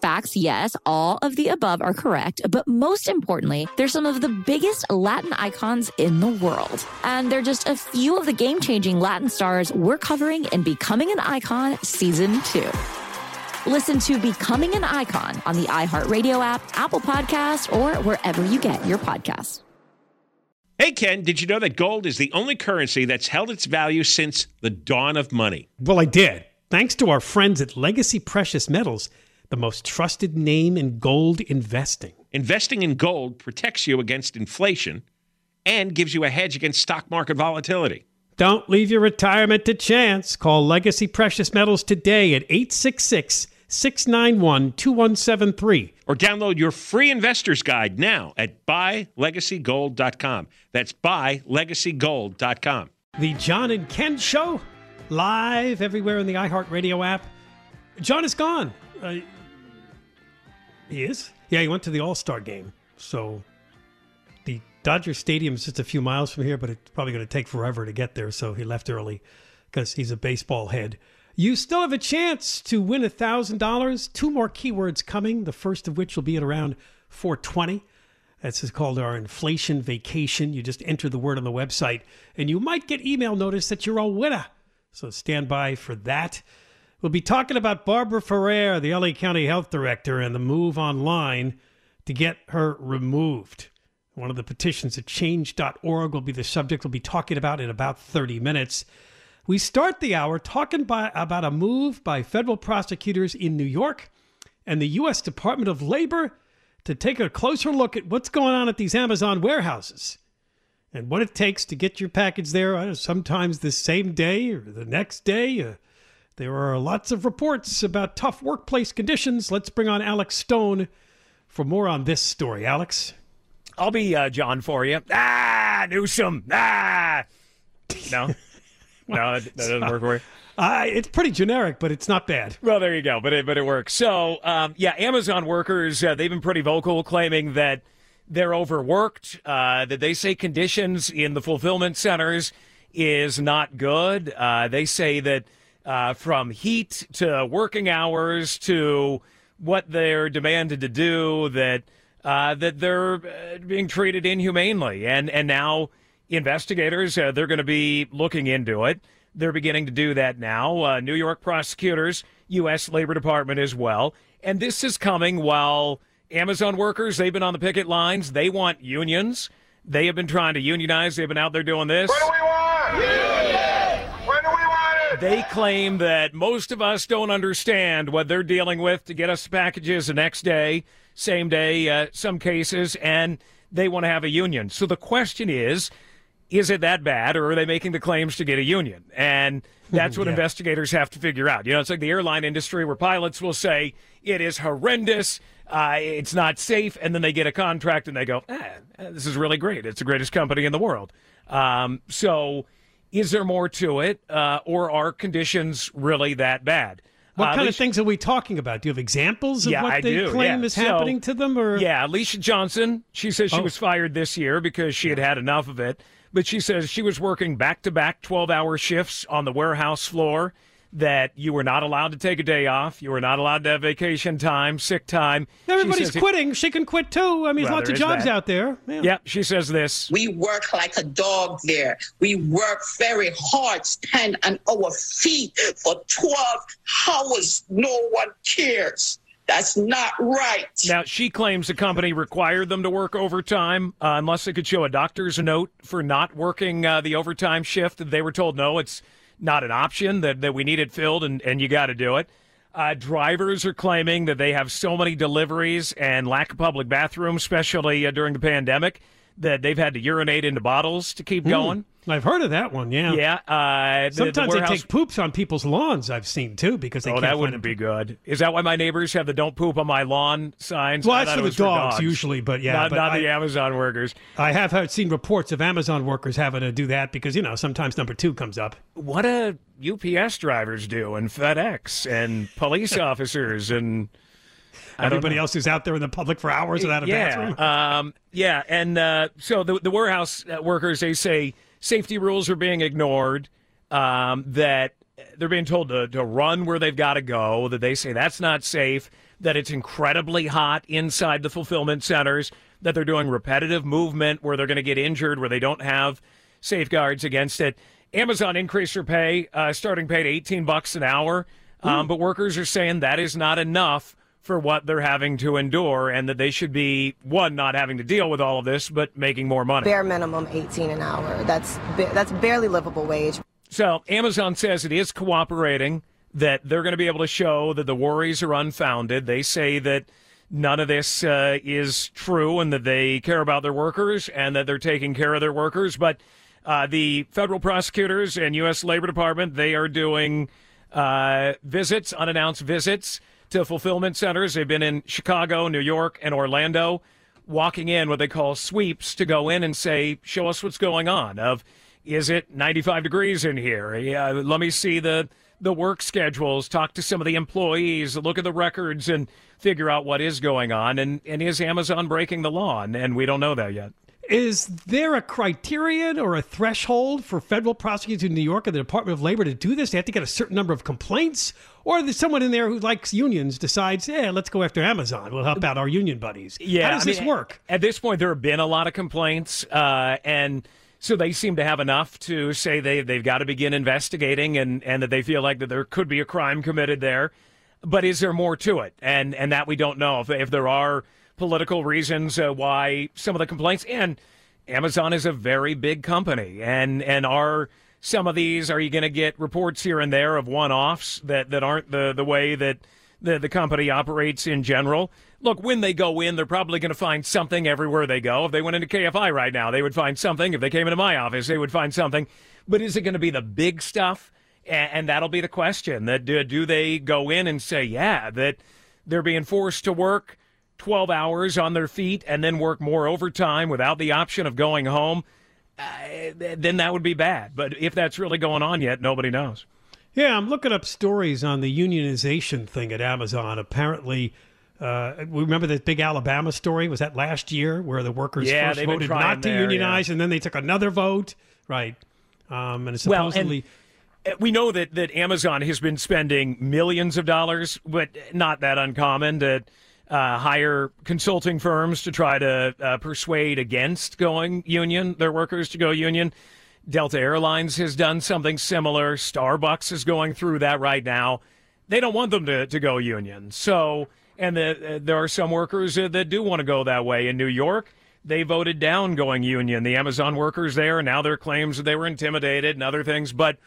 Facts, yes, all of the above are correct. But most importantly, they're some of the biggest Latin icons in the world. And they're just a few of the game changing Latin stars we're covering in Becoming an Icon Season 2. Listen to Becoming an Icon on the iHeartRadio app, Apple Podcast, or wherever you get your podcasts. Hey, Ken, did you know that gold is the only currency that's held its value since the dawn of money? Well, I did. Thanks to our friends at Legacy Precious Metals the most trusted name in gold investing. Investing in gold protects you against inflation and gives you a hedge against stock market volatility. Don't leave your retirement to chance. Call Legacy Precious Metals today at 866 691 2173. Or download your free investor's guide now at buylegacygold.com. That's buylegacygold.com. The John and Ken Show, live everywhere in the iHeartRadio app. John is gone. Uh, he is? Yeah, he went to the All Star game. So the Dodger Stadium is just a few miles from here, but it's probably going to take forever to get there. So he left early because he's a baseball head. You still have a chance to win $1,000. Two more keywords coming, the first of which will be at around 420. That's called our inflation vacation. You just enter the word on the website, and you might get email notice that you're a winner. So stand by for that. We'll be talking about Barbara Ferrer, the LA County Health Director, and the move online to get her removed. One of the petitions at change.org will be the subject we'll be talking about in about 30 minutes. We start the hour talking by, about a move by federal prosecutors in New York and the U.S. Department of Labor to take a closer look at what's going on at these Amazon warehouses and what it takes to get your package there, sometimes the same day or the next day. Uh, there are lots of reports about tough workplace conditions. Let's bring on Alex Stone for more on this story. Alex? I'll be uh, John for you. Ah, Newsom. Ah. No? no, that, that doesn't work for you? Uh, it's pretty generic, but it's not bad. Well, there you go. But it, but it works. So, um, yeah, Amazon workers, uh, they've been pretty vocal claiming that they're overworked, uh, that they say conditions in the fulfillment centers is not good. Uh, they say that uh, from heat to working hours to what they're demanded to do, that uh, that they're uh, being treated inhumanely, and and now investigators uh, they're going to be looking into it. They're beginning to do that now. Uh, New York prosecutors, U.S. Labor Department as well, and this is coming while Amazon workers they've been on the picket lines. They want unions. They have been trying to unionize. They've been out there doing this. What do we want? Union! When do we want it? They claim that most of us don't understand what they're dealing with to get us packages the next day, same day, uh, some cases, and they want to have a union. So the question is, is it that bad, or are they making the claims to get a union? And that's what yeah. investigators have to figure out. You know, it's like the airline industry where pilots will say it is horrendous, uh, it's not safe, and then they get a contract and they go, ah, this is really great. It's the greatest company in the world. Um, so, is there more to it, uh, or are conditions really that bad? What uh, kind Alicia, of things are we talking about? Do you have examples of yeah, what I they do, claim yeah. is happening to them? Or yeah, Alicia Johnson. She says she oh. was fired this year because she had had enough of it. But she says she was working back to back 12 hour shifts on the warehouse floor. That you were not allowed to take a day off. You were not allowed to have vacation time, sick time. Everybody's says it- quitting. She can quit too. I mean, there's lots of jobs that. out there. Yeah. Yep, she says this. We work like a dog there. We work very hard, stand on our feet for 12 hours. No one cares. That's not right. Now, she claims the company required them to work overtime uh, unless they could show a doctor's note for not working uh, the overtime shift. They were told, no, it's not an option, that, that we need it filled and, and you got to do it. Uh, drivers are claiming that they have so many deliveries and lack of public bathrooms, especially uh, during the pandemic, that they've had to urinate into bottles to keep going. I've heard of that one. Yeah. Yeah. Uh, the- the Sometimes they take poops on people's lawns. I've seen too because they Oh, can't that wouldn't be good. Is that why my neighbors have the "Don't poop on my lawn" signs? Well, that's for the was dogs, usually, but yeah, not, but not I- the Amazon workers. I have heard, seen reports of Amazon workers having to do that because you know sometimes number two comes up. What do UPS drivers do, and FedEx, and police officers, and Everybody else who's out there in the public for hours without a yeah, bathroom. Um, yeah, and uh, so the the warehouse uh, workers they say safety rules are being ignored. Um, that they're being told to, to run where they've got to go. That they say that's not safe. That it's incredibly hot inside the fulfillment centers. That they're doing repetitive movement where they're going to get injured, where they don't have safeguards against it. Amazon increased their pay, uh, starting pay to 18 bucks an hour. Um, but workers are saying that is not enough for what they're having to endure and that they should be, one, not having to deal with all of this, but making more money. Bare minimum 18 an hour. That's that's barely livable wage. So Amazon says it is cooperating, that they're going to be able to show that the worries are unfounded. They say that none of this uh, is true and that they care about their workers and that they're taking care of their workers. But uh, the federal prosecutors and U.S. Labor Department, they are doing uh, visits, unannounced visits to fulfillment centers. They've been in Chicago, New York, and Orlando, walking in what they call sweeps to go in and say, "Show us what's going on." Of is it 95 degrees in here? Yeah, let me see the the work schedules. Talk to some of the employees. Look at the records and figure out what is going on. And and is Amazon breaking the law? And, and we don't know that yet. Is there a criterion or a threshold for federal prosecutors in New York and the Department of Labor to do this? They have to get a certain number of complaints, or there's someone in there who likes unions decides, yeah, let's go after Amazon. We'll help out our union buddies. Yeah, how does I this mean, work? At this point, there have been a lot of complaints, uh, and so they seem to have enough to say they they've got to begin investigating, and and that they feel like that there could be a crime committed there. But is there more to it? And and that we don't know if if there are political reasons uh, why some of the complaints and Amazon is a very big company, and and are some of these are you going to get reports here and there of one-offs that that aren't the the way that the the company operates in general. Look, when they go in, they're probably going to find something everywhere they go. If they went into KFI right now, they would find something. If they came into my office, they would find something. But is it going to be the big stuff? And, that'll be the question. That do, do they go in and say, yeah, that they're being forced to work 12 hours on their feet and then work more overtime without the option of going home? Uh, then that would be bad. But if that's really going on yet, nobody knows. Yeah, I'm looking up stories on the unionization thing at Amazon. Apparently, uh, we remember that big Alabama story? Was that last year where the workers Yeah, first voted not to there, unionize yeah. and then they took another vote? Right. Um, and it's Well, and- supposedly. Uh, We know that, that Amazon has been spending millions of dollars, but not that uncommon to uh, hire consulting firms to try to uh, persuade against going union, their workers to go union. Delta Airlines has done something similar. Starbucks is going through that right now. They don't want them to, to go union. So, and the, uh, there are some workers uh, that do want to go that way. In New York, they voted down going union. The Amazon workers there, now their claims that they were intimidated and other things. But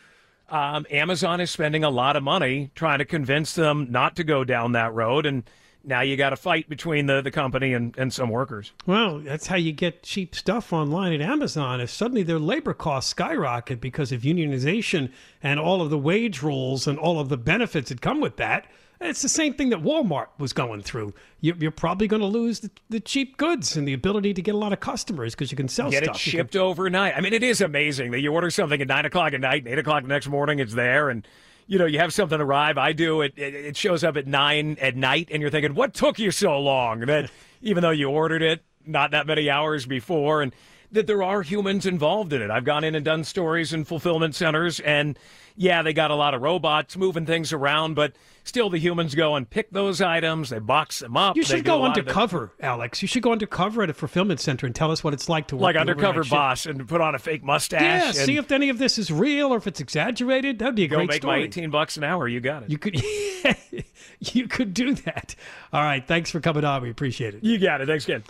um, Amazon is spending a lot of money trying to convince them not to go down that road. And now you got a fight between the, the company and, and some workers. Well, that's how you get cheap stuff online at Amazon. If suddenly their labor costs skyrocket because of unionization and all of the wage rules and all of the benefits that come with that, it's the same thing that Walmart was going through. You- You're probably going to lose the, the cheap goods and the ability to get a lot of customers because you can sell Get it stuff. You can- shipped overnight. I mean, it is amazing that you order something at nine o'clock at night, and eight o'clock the next morning, it's there, and you know you have something arrive. I do it. It, it shows up at nine at night, and you're thinking, "What took you so long?" That even though you ordered it not that many hours before, and that there are humans involved in it. I've gone in and done stories in fulfillment centers, and yeah, they got a lot of robots moving things around, but still the humans go and pick those items, they box them up. You should go undercover, Alex. You should go undercover at a fulfillment center and tell us what it's like to work like undercover boss and put on a fake mustache. Yeah, and see if any of this is real or if it's exaggerated. That'd be a go great make story. my 18 bucks an hour. You got it. You could, you could do that. All right, thanks for coming on. We appreciate it. You got it. Thanks again.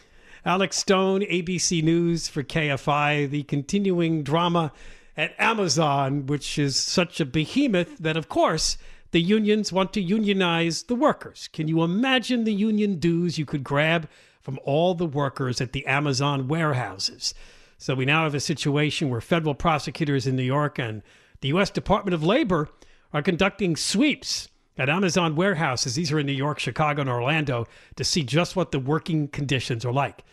Alex Stone, ABC News for KFI. The continuing drama at Amazon, which is such a behemoth that, of course, the unions want to unionize the workers. Can you imagine the union dues you could grab from all the workers at the Amazon warehouses? So we now have a situation where federal prosecutors in New York and the U.S. Department of Labor are conducting sweeps at Amazon warehouses. These are in New York, Chicago, and Orlando to see just what the working conditions are like.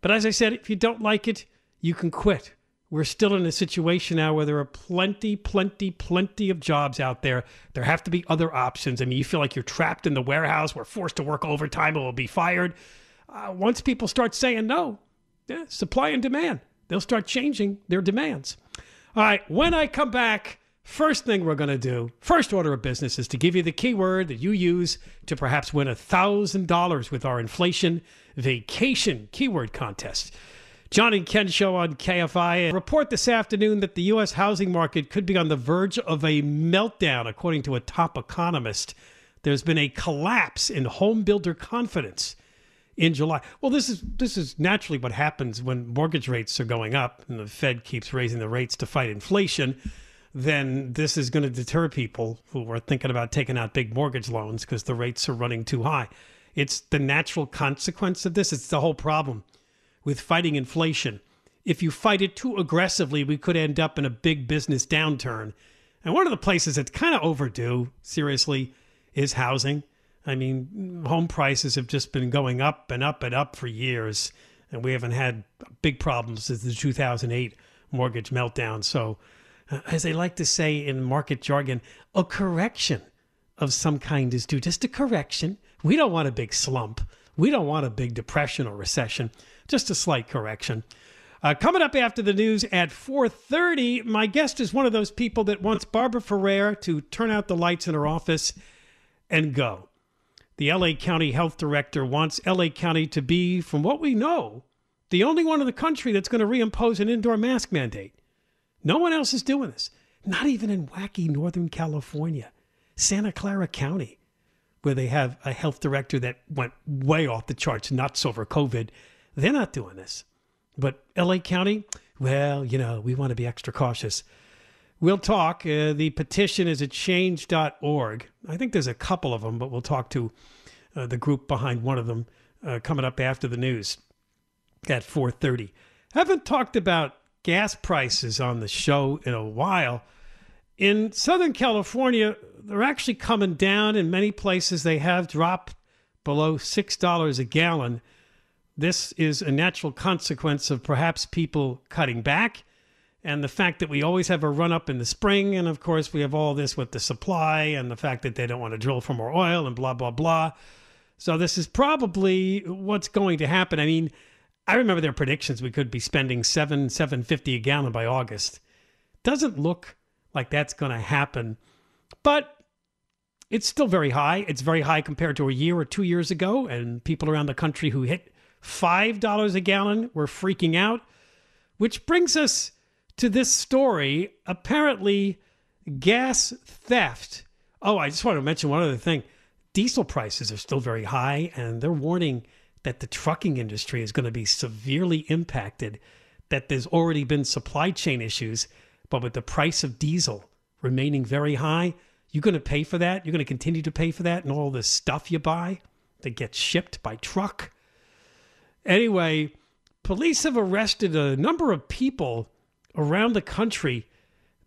But as I said, if you don't like it, you can quit. We're still in a situation now where there are plenty, plenty, plenty of jobs out there. There have to be other options. I mean, you feel like you're trapped in the warehouse, we're forced to work overtime, or will be fired. Uh, once people start saying no, yeah, supply and demand, they'll start changing their demands. All right, when I come back, first thing we're going to do, first order of business is to give you the keyword that you use to perhaps win $1,000 with our inflation vacation keyword contest. John and Ken show on KFI report this afternoon that the U.S. housing market could be on the verge of a meltdown, according to a top economist. There's been a collapse in home builder confidence in July. Well, this is this is naturally what happens when mortgage rates are going up and the Fed keeps raising the rates to fight inflation. Then this is going to deter people who are thinking about taking out big mortgage loans because the rates are running too high. It's the natural consequence of this. It's the whole problem with fighting inflation. If you fight it too aggressively, we could end up in a big business downturn. And one of the places that's kind of overdue, seriously, is housing. I mean, home prices have just been going up and up and up for years, and we haven't had big problems since the 2008 mortgage meltdown. So, as they like to say in market jargon, a correction of some kind is due. Just a correction. We don't want a big slump. We don't want a big depression or recession. Just a slight correction. Uh, coming up after the news at 4:30, my guest is one of those people that wants Barbara Ferrer to turn out the lights in her office and go. The LA County Health Director wants LA County to be, from what we know, the only one in the country that's going to reimpose an indoor mask mandate. No one else is doing this. Not even in wacky Northern California, Santa Clara County, where they have a health director that went way off the charts nuts over COVID. They're not doing this. But LA County, well, you know, we want to be extra cautious. We'll talk. Uh, the petition is at change.org. I think there's a couple of them, but we'll talk to uh, the group behind one of them uh, coming up after the news at 4:30. Haven't talked about gas prices on the show in a while. In Southern California, they're actually coming down. In many places, they have dropped below $6 a gallon. This is a natural consequence of perhaps people cutting back and the fact that we always have a run up in the spring. And of course, we have all this with the supply and the fact that they don't want to drill for more oil and blah, blah, blah. So this is probably what's going to happen. I mean, I remember their predictions we could be spending seven, seven fifty a gallon by August. Doesn't look like that's going to happen, but it's still very high. It's very high compared to a year or two years ago, and people around the country who hit five dollars a gallon were freaking out. Which brings us to this story. Apparently, gas theft. Oh, I just want to mention one other thing. Diesel prices are still very high, and they're warning that the trucking industry is going to be severely impacted, that there's already been supply chain issues, but with the price of diesel remaining very high, you're going to pay for that. You're going to continue to pay for that and all the stuff you buy that gets shipped by truck. Anyway, police have arrested a number of people around the country.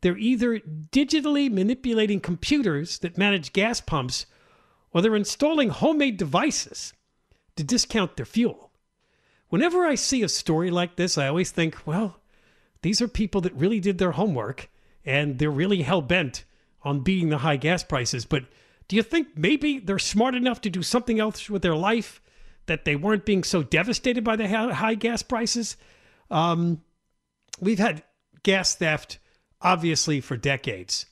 They're either digitally manipulating computers that manage gas pumps or they're installing homemade devices to discount their fuel. Whenever I see a story like this, I always think, well, these are people that really did their homework and they're really hell bent on beating the high gas prices. But do you think maybe they're smart enough to do something else with their life that they weren't being so devastated by the high gas prices? Um, we've had gas theft, obviously, for decades.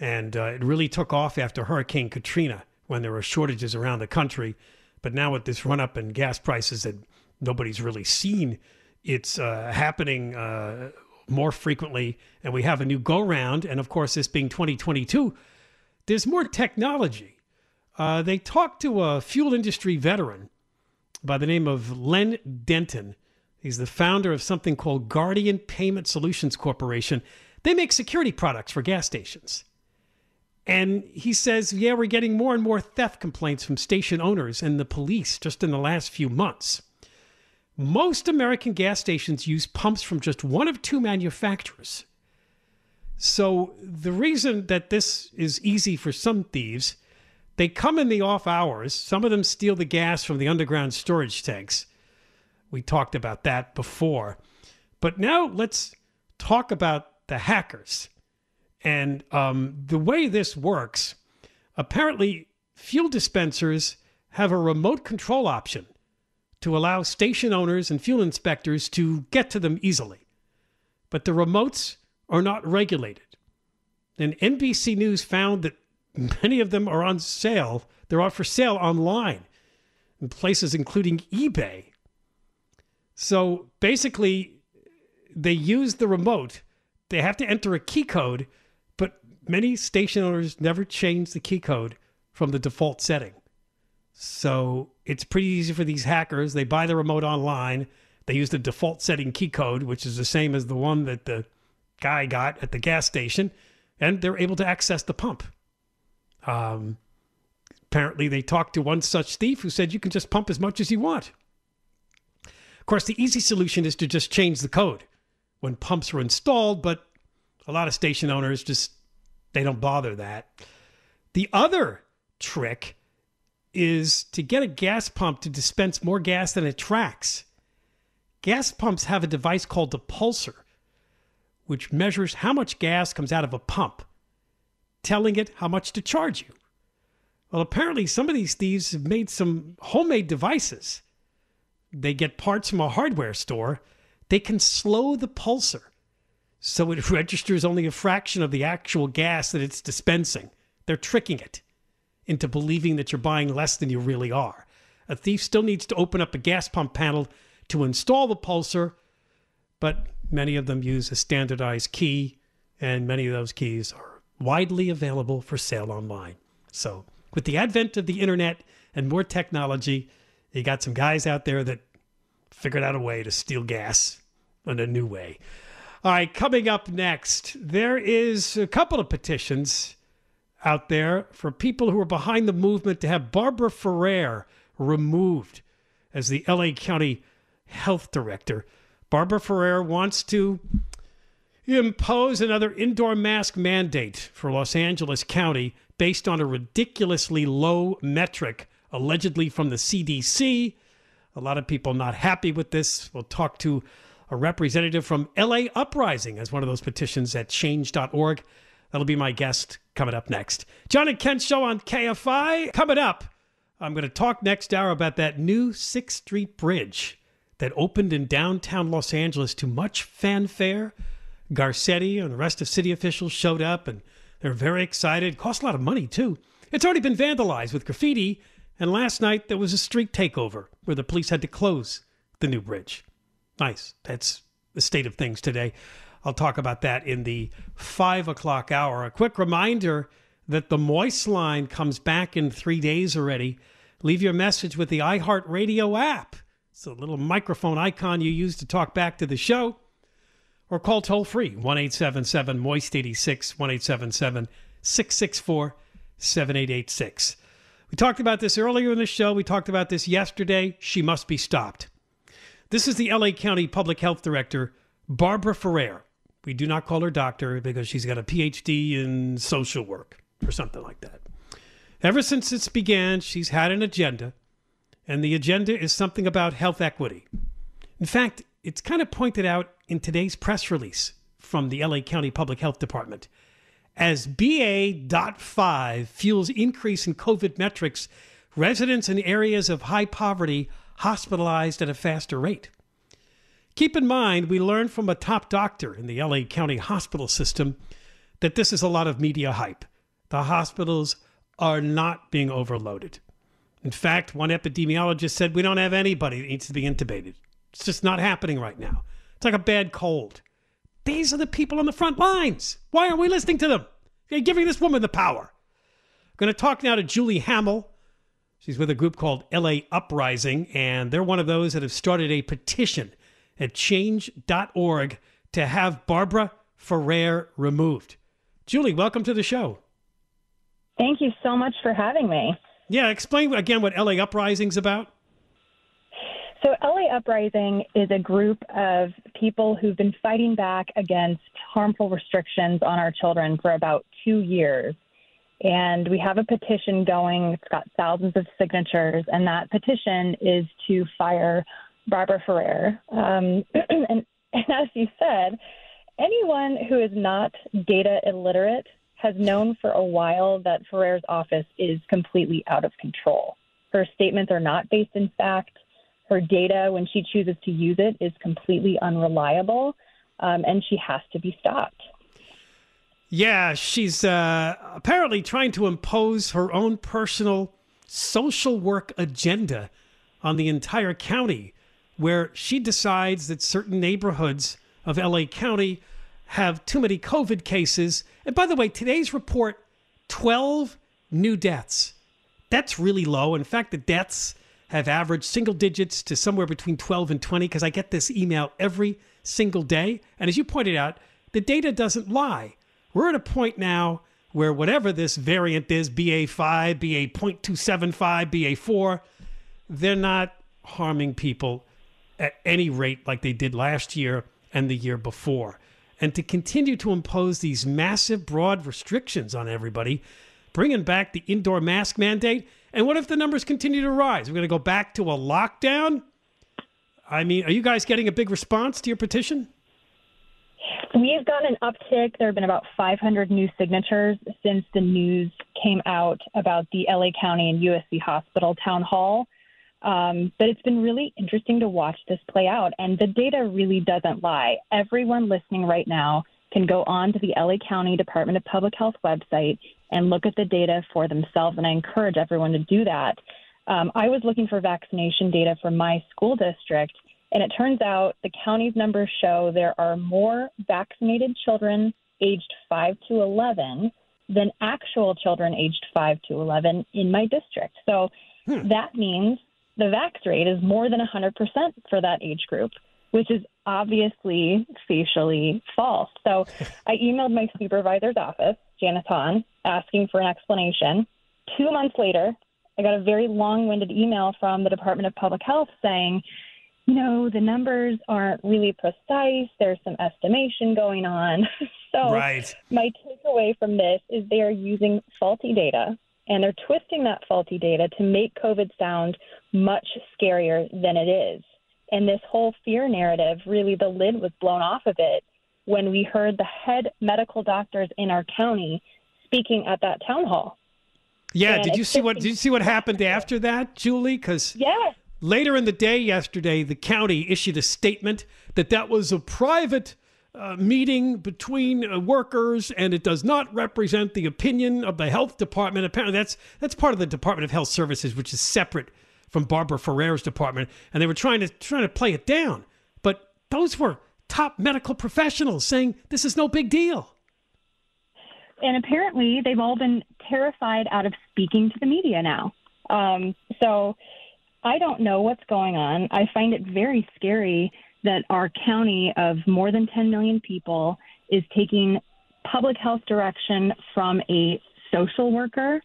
And uh, it really took off after Hurricane Katrina when there were shortages around the country. But now, with this run up in gas prices that nobody's really seen, it's uh, happening uh, more frequently. And we have a new go round. And of course, this being 2022, there's more technology. Uh, they talked to a fuel industry veteran by the name of Len Denton. He's the founder of something called Guardian Payment Solutions Corporation. They make security products for gas stations. And he says, yeah, we're getting more and more theft complaints from station owners and the police just in the last few months. Most American gas stations use pumps from just one of two manufacturers. So the reason that this is easy for some thieves, they come in the off hours. Some of them steal the gas from the underground storage tanks. We talked about that before. But now let's talk about the hackers. And um, the way this works apparently, fuel dispensers have a remote control option to allow station owners and fuel inspectors to get to them easily. But the remotes are not regulated. And NBC News found that many of them are on sale. They're out for sale online in places including eBay. So basically, they use the remote. They have to enter a key code, many station owners never change the key code from the default setting. So it's pretty easy for these hackers. They buy the remote online. They use the default setting key code, which is the same as the one that the guy got at the gas station, and they're able to access the pump. Um, apparently, they talked to one such thief who said you can just pump as much as you want. Of course, the easy solution is to just change the code when pumps are installed, but a lot of station owners just they don't bother that. The other trick is to get a gas pump to dispense more gas than it tracks. Gas pumps have a device called the pulser, which measures how much gas comes out of a pump, telling it how much to charge you. Well, apparently, some of these thieves have made some homemade devices. They get parts from a hardware store. They can slow the pulser so it registers only a fraction of the actual gas that it's dispensing. They're tricking it into believing that you're buying less than you really are. A thief still needs to open up a gas pump panel to install the pulser, but many of them use a standardized key, and many of those keys are widely available for sale online. So, with the advent of the internet and more technology, you got some guys out there that figured out a way to steal gas in a new way. All right, coming up next, there is a couple of petitions out there for people who are behind the movement to have Barbara Ferrer removed as the LA County Health Director. Barbara Ferrer wants to impose another indoor mask mandate for Los Angeles County based on a ridiculously low metric, allegedly from the CDC. A lot of people not happy with this. We'll talk to a representative from LA Uprising as one of those petitions at change.org. That'll be my guest coming up next. John and Ken show on KFI. Coming up, I'm going to talk next hour about that new 6th Street Bridge that opened in downtown Los Angeles to much fanfare. Garcetti and the rest of city officials showed up and they're very excited. It cost a lot of money, too. It's already been vandalized with graffiti, and last night there was a street takeover where the police had to close the new bridge. Nice. That's the state of things today. I'll talk about that in the five o'clock hour. A quick reminder that the Moist line comes back in three days already. Leave your message with the iHeartRadio app. It's a little microphone icon you use to talk back to the show. Or call toll free 1 877 Moist 86 1 877 664 7886. We talked about this earlier in the show. We talked about this yesterday. She must be stopped. This is the LA County Public Health Director, Barbara Ferrer. We do not call her doctor because she's got a PhD in social work or something like that. Ever since this began, she's had an agenda, and the agenda is something about health equity. In fact, it's kind of pointed out in today's press release from the LA County Public Health Department. As BA.5 fuels increase in COVID metrics, residents in areas of high poverty hospitalized at a faster rate. Keep in mind, we learned from a top doctor in the LA County hospital system that this is a lot of media hype. The hospitals are not being overloaded. In fact, one epidemiologist said we don't have anybody that needs to be intubated. It's just not happening right now. It's like a bad cold. These are the people on the front lines. Why aren't we listening to them? They're giving this woman the power. I'm going to talk now to Julie Hamill. She's with a group called LA Uprising, and they're one of those that have started a petition at change.org to have Barbara Ferrer removed. Julie, welcome to the show. Thank you so much for having me. Yeah, explain again what LA Uprising's about. So, LA Uprising is a group of people who've been fighting back against harmful restrictions on our children for about two years. And we have a petition going. It's got thousands of signatures, and that petition is to fire Barbara Ferrer. Um, and, and as you said, anyone who is not data illiterate has known for a while that Ferrer's office is completely out of control. Her statements are not based in fact. Her data, when she chooses to use it, is completely unreliable, um, and she has to be stopped. Yeah, she's uh, apparently trying to impose her own personal social work agenda on the entire county, where she decides that certain neighborhoods of LA County have too many COVID cases. And by the way, today's report 12 new deaths. That's really low. In fact, the deaths have averaged single digits to somewhere between 12 and 20 because I get this email every single day. And as you pointed out, the data doesn't lie. We're at a point now where whatever this variant is, BA5, BA.275, BA4, they're not harming people at any rate like they did last year and the year before and to continue to impose these massive, broad restrictions on everybody, bringing back the indoor mask mandate. And what if the numbers continue to rise? We're going to go back to a lockdown? I mean, are you guys getting a big response to your petition? We've got an uptick. There have been about 500 new signatures since the news came out about the LA County and USC Hospital town hall. Um, but it's been really interesting to watch this play out. And the data really doesn't lie. Everyone listening right now can go on to the LA County Department of Public Health website and look at the data for themselves. And I encourage everyone to do that. Um, I was looking for vaccination data for my school district, and it turns out the county's numbers show there are more vaccinated children aged 5 to 11 than actual children aged 5 to 11 in my district. So hmm. that means the vax rate is more than 100% for that age group, which is obviously facially false. So I emailed my supervisor's office, Janice Hahn, asking for an explanation. Two months later, I got a very long winded email from the Department of Public Health saying, you know, the numbers aren't really precise. There's some estimation going on. so, right. my takeaway from this is they are using faulty data and they're twisting that faulty data to make COVID sound much scarier than it is. And this whole fear narrative, really, the lid was blown off of it when we heard the head medical doctors in our county speaking at that town hall. Yeah, and did you see what did you see what happened after that, Julie? Because yes. Later in the day yesterday, the county issued a statement that that was a private uh, meeting between uh, workers, and it does not represent the opinion of the health department. Apparently, that's that's part of the Department of Health Services, which is separate from Barbara Ferrer's department, and they were trying to trying to play it down. But those were top medical professionals saying this is no big deal. And apparently, they've all been terrified out of speaking to the media now. Um, so I don't know what's going on. I find it very scary that our county of more than 10 million people is taking public health direction from a social worker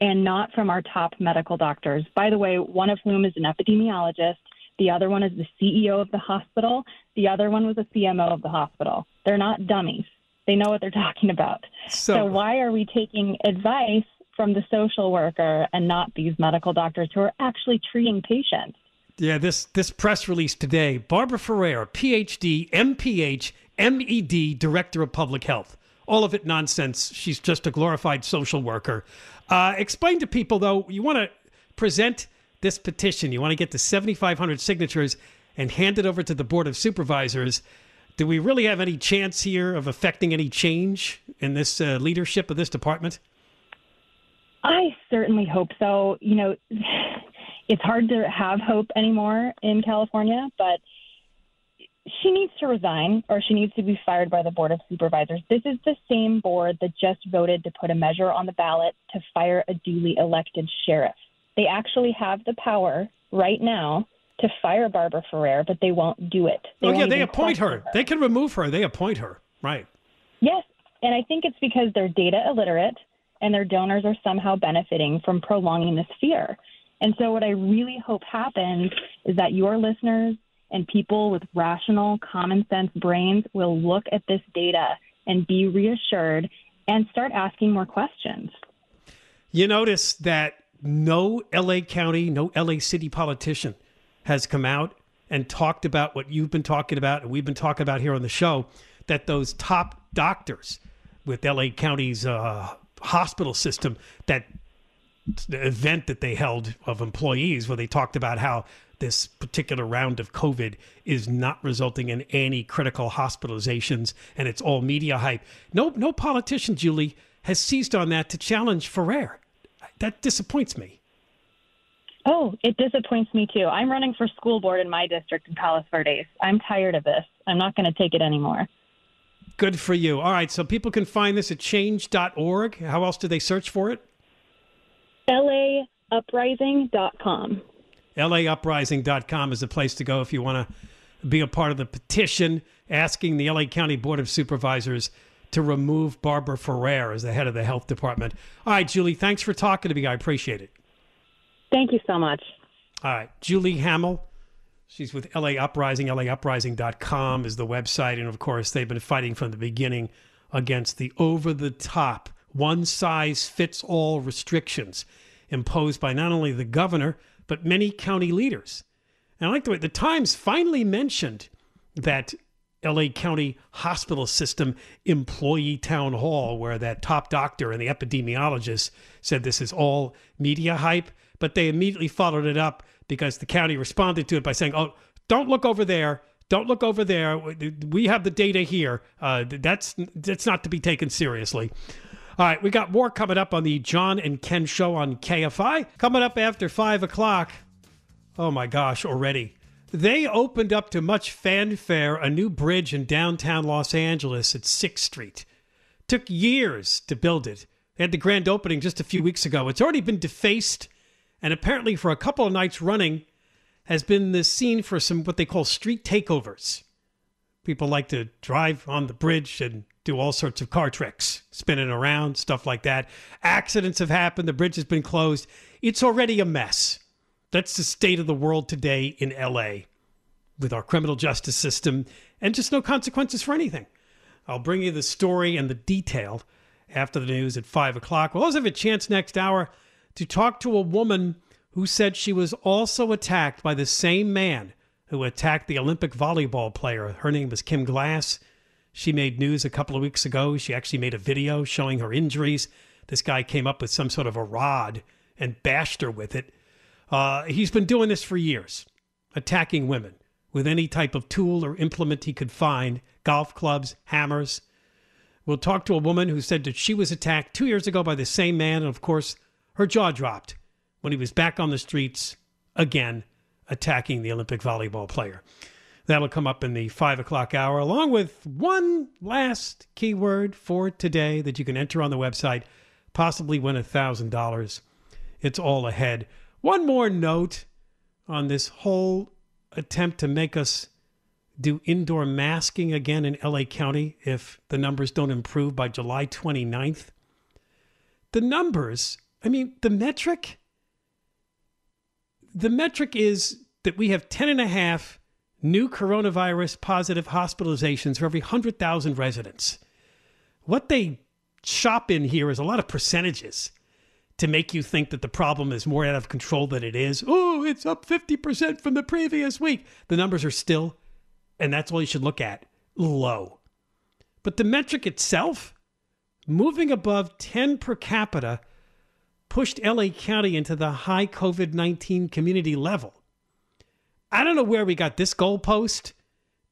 and not from our top medical doctors. By the way, one of whom is an epidemiologist, the other one is the CEO of the hospital, the other one was a CMO of the hospital. They're not dummies. They know what they're talking about. So, so why are we taking advice from the social worker and not these medical doctors who are actually treating patients? Yeah, this this press release today, Barbara Ferrer, PhD, MPH, MED, Director of Public Health. All of it nonsense. She's just a glorified social worker. Uh, explain to people, though, you want to present this petition. You want to get to 7,500 signatures. and hand it over to the Board of Supervisors, do we really have any chance here of affecting any change in this uh, leadership of this department? I certainly hope so. You know, it's hard to have hope anymore in California, but she needs to resign or she needs to be fired by the Board of Supervisors. This is the same board that just voted to put a measure on the ballot to fire a duly elected sheriff. They actually have the power right now to fire Barbara Ferrer, but they won't do it. They oh, yeah, they appoint her. question They can remove her. They appoint her. Right. Yes, and I think it's because they're data illiterate and their donors are somehow benefiting from prolonging this fear. And so, what I really hope happens is that your listeners and people with rational, common sense brains will look at this data and be reassured and start asking more questions. You notice that no LA County, no LA City politician has come out and talked about what you've been talking about and we've been talking about here on the show that those top doctors with LA County's uh, hospital system, that the event that they held of employees where they talked about how this particular round of COVID is not resulting in any critical hospitalizations and it's all media hype. No, no politician, Julie, has seized on that to challenge Ferrer. That disappoints me. Oh, it disappoints me too. I'm running for school board in my district in Palos Verdes. I'm tired of this. I'm not going to take it anymore. Good for you. All right, so people can find this at change.org. How else do they search for it? LAuprising.com. LAuprising.com is the place to go if you want to be a part of the petition asking the LA County Board of Supervisors to remove Barbara Ferrer as the head of the health department. All right, Julie, thanks for talking to me. I appreciate it. Thank you so much. All right, Julie Hamill. She's with LA Uprising. LAuprising.com is the website. And of course, they've been fighting from the beginning against the over the top, one size fits all restrictions imposed by not only the governor, but many county leaders. And I like the way the Times finally mentioned that LA County hospital system employee town hall where that top doctor and the epidemiologist said this is all media hype, but they immediately followed it up because the county responded to it by saying, "Oh, don't look over there. Don't look over there. We have the data here. Uh, that's that's not to be taken seriously." All right, we got more coming up on the John and Ken show on KFI. Coming up after five o'clock. Oh my gosh, already. They opened up to much fanfare a new bridge in downtown Los Angeles at 6th Street. Took years to build it. They had the grand opening just a few weeks ago. It's already been defaced, and apparently, for a couple of nights running, has been the scene for some what they call street takeovers. People like to drive on the bridge and do all sorts of car tricks, spinning around, stuff like that. Accidents have happened. The bridge has been closed. It's already a mess. That's the state of the world today in LA with our criminal justice system and just no consequences for anything. I'll bring you the story and the detail after the news at 5 o'clock. We'll also have a chance next hour to talk to a woman who said she was also attacked by the same man who attacked the Olympic volleyball player. Her name was Kim Glass. She made news a couple of weeks ago. She actually made a video showing her injuries. This guy came up with some sort of a rod and bashed her with it. Uh, he's been doing this for years, attacking women with any type of tool or implement he could find golf clubs, hammers. We'll talk to a woman who said that she was attacked two years ago by the same man. And of course, her jaw dropped when he was back on the streets again attacking the Olympic volleyball player. That'll come up in the five o'clock hour, along with one last keyword for today that you can enter on the website, possibly win a $1,000. It's all ahead. One more note on this whole attempt to make us do indoor masking again in LA County if the numbers don't improve by July 29th. The numbers, I mean, the metric, the metric is that we have 10 and a half new coronavirus positive hospitalizations for every 100,000 residents. What they shop in here is a lot of percentages to make you think that the problem is more out of control than it is. Oh, it's up 50% from the previous week. The numbers are still, and that's all you should look at, low. But the metric itself, moving above 10 per capita, pushed LA County into the high COVID 19 community level. I don't know where we got this goalpost.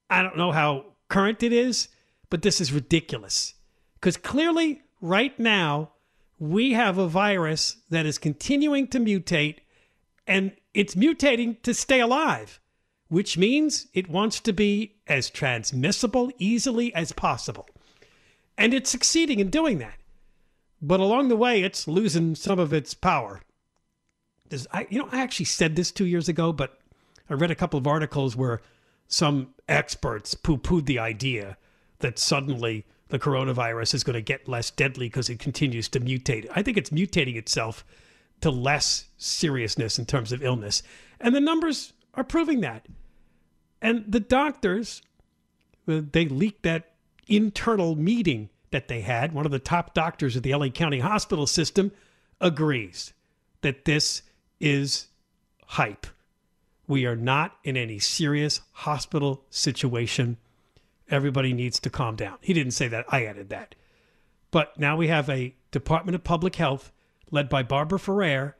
I don't know how current it is, but this is ridiculous. Because clearly, right now, we have a virus that is continuing to mutate and it's mutating to stay alive, which means it wants to be as transmissible easily as possible. And it's succeeding in doing that. But along the way, it's losing some of its power. I, you know, I actually said this two years ago, but I read a couple of articles where some experts poo pooed the idea that suddenly the coronavirus is going to get less deadly because it continues to mutate. I think it's mutating itself to less seriousness in terms of illness. And the numbers are proving that. And the doctors, uh, they leaked that internal meeting that they had. One of the top doctors of the LA County hospital system agrees that this is hype. We are not in any serious hospital situation everybody needs to calm down. He didn't say that. I added that. But now we have a Department of Public Health led by Barbara Ferrer.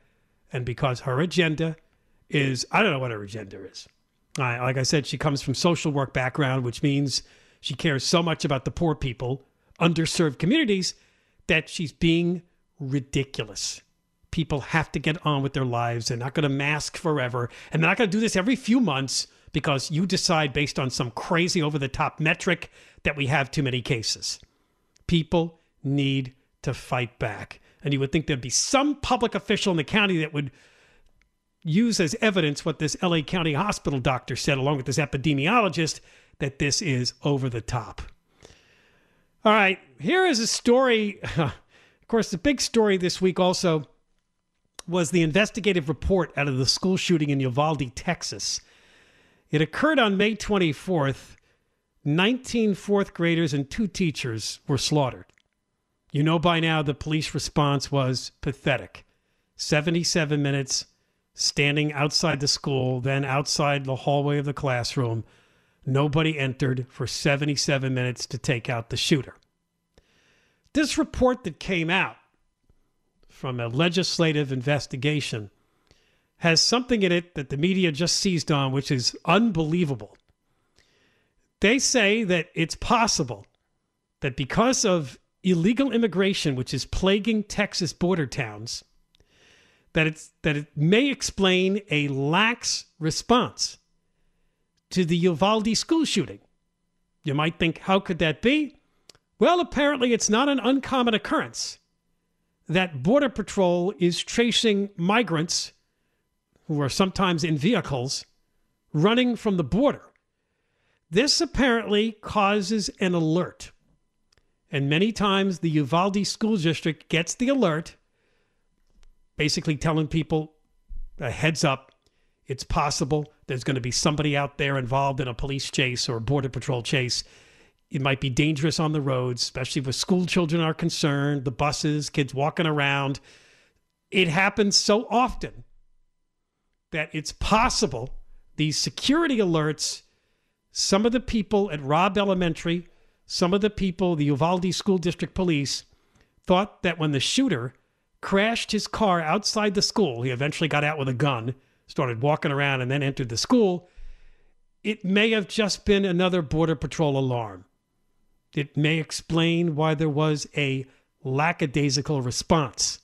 And because her agenda is, I don't know what her agenda is. I, like I said, she comes from social work background, which means she cares so much about the poor people, underserved communities, that she's being ridiculous. People have to get on with their lives. They're not going to mask forever. And they're not going to do this every few months because you decide based on some crazy over the top metric that we have too many cases. People need to fight back. And you would think there'd be some public official in the county that would use as evidence what this LA County hospital doctor said, along with this epidemiologist, that this is over the top. All right, here is a story. of course, the big story this week also was the investigative report out of the school shooting in Uvalde, Texas. It occurred on May 24th. 19 fourth graders and two teachers were slaughtered. You know by now the police response was pathetic 77 minutes standing outside the school, then outside the hallway of the classroom. Nobody entered for 77 minutes to take out the shooter. This report that came out from a legislative investigation has something in it that the media just seized on, which is unbelievable. They say that it's possible that because of illegal immigration, which is plaguing Texas border towns, that it's that it may explain a lax response to the Uvalde school shooting. You might think, how could that be? Well, apparently it's not an uncommon occurrence that Border Patrol is chasing migrants who are sometimes in vehicles running from the border. This apparently causes an alert. And many times the Uvalde School District gets the alert, basically telling people a heads up, it's possible there's going to be somebody out there involved in a police chase or a border patrol chase. It might be dangerous on the roads, especially if school children are concerned, the buses, kids walking around. It happens so often that it's possible these security alerts, some of the people at Robb Elementary, some of the people, the Uvalde School District Police, thought that when the shooter crashed his car outside the school, he eventually got out with a gun, started walking around, and then entered the school. It may have just been another Border Patrol alarm. It may explain why there was a lackadaisical response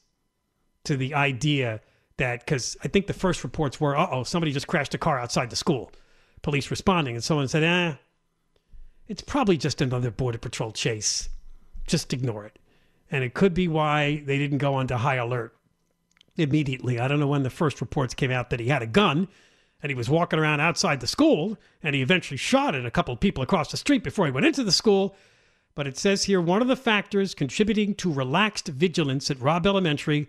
to the idea that because I think the first reports were, uh oh, somebody just crashed a car outside the school. Police responding, and someone said, eh, it's probably just another Border Patrol chase. Just ignore it. And it could be why they didn't go on to high alert immediately. I don't know when the first reports came out that he had a gun and he was walking around outside the school and he eventually shot at a couple of people across the street before he went into the school. But it says here one of the factors contributing to relaxed vigilance at Robb Elementary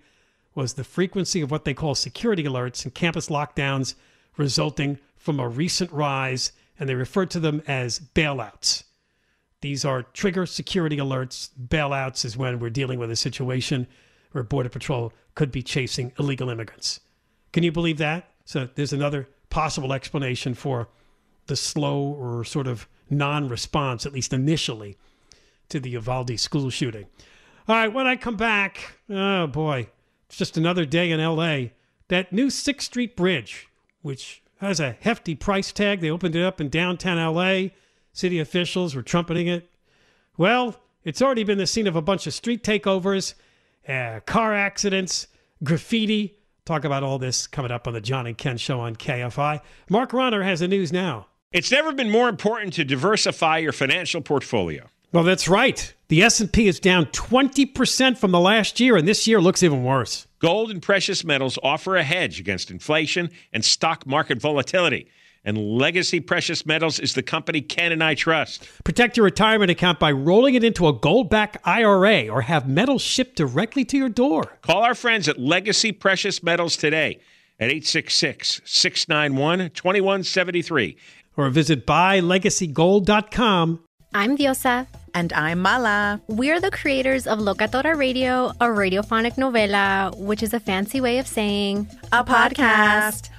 was the frequency of what they call security alerts and campus lockdowns resulting from a recent rise, and they refer to them as bailouts. These are trigger security alerts. Bailouts is when we're dealing with a situation where Border Patrol could be chasing illegal immigrants. Can you believe that? So there's another possible explanation for the slow or sort of non response, at least initially, to the Uvalde school shooting. All right, when I come back, oh boy, it's just another day in LA. That new 6th Street Bridge, which has a hefty price tag. They opened it up in downtown LA. City officials were trumpeting it. Well, it's already been the scene of a bunch of street takeovers, uh, car accidents, graffiti. Talk about all this coming up on the John and Ken show on KFI. Mark Ronner has the news now. It's never been more important to diversify your financial portfolio. Well, that's right. The S&P is down 20% from the last year and this year looks even worse. Gold and precious metals offer a hedge against inflation and stock market volatility. And Legacy Precious Metals is the company Ken and I trust. Protect your retirement account by rolling it into a gold-backed IRA or have metals shipped directly to your door. Call our friends at Legacy Precious Metals today at 866-691-2173 or visit buylegacygold.com. I'm Diosa. And I'm Mala. We're the creators of Locatora Radio, a radiophonic novela, which is a fancy way of saying a podcast.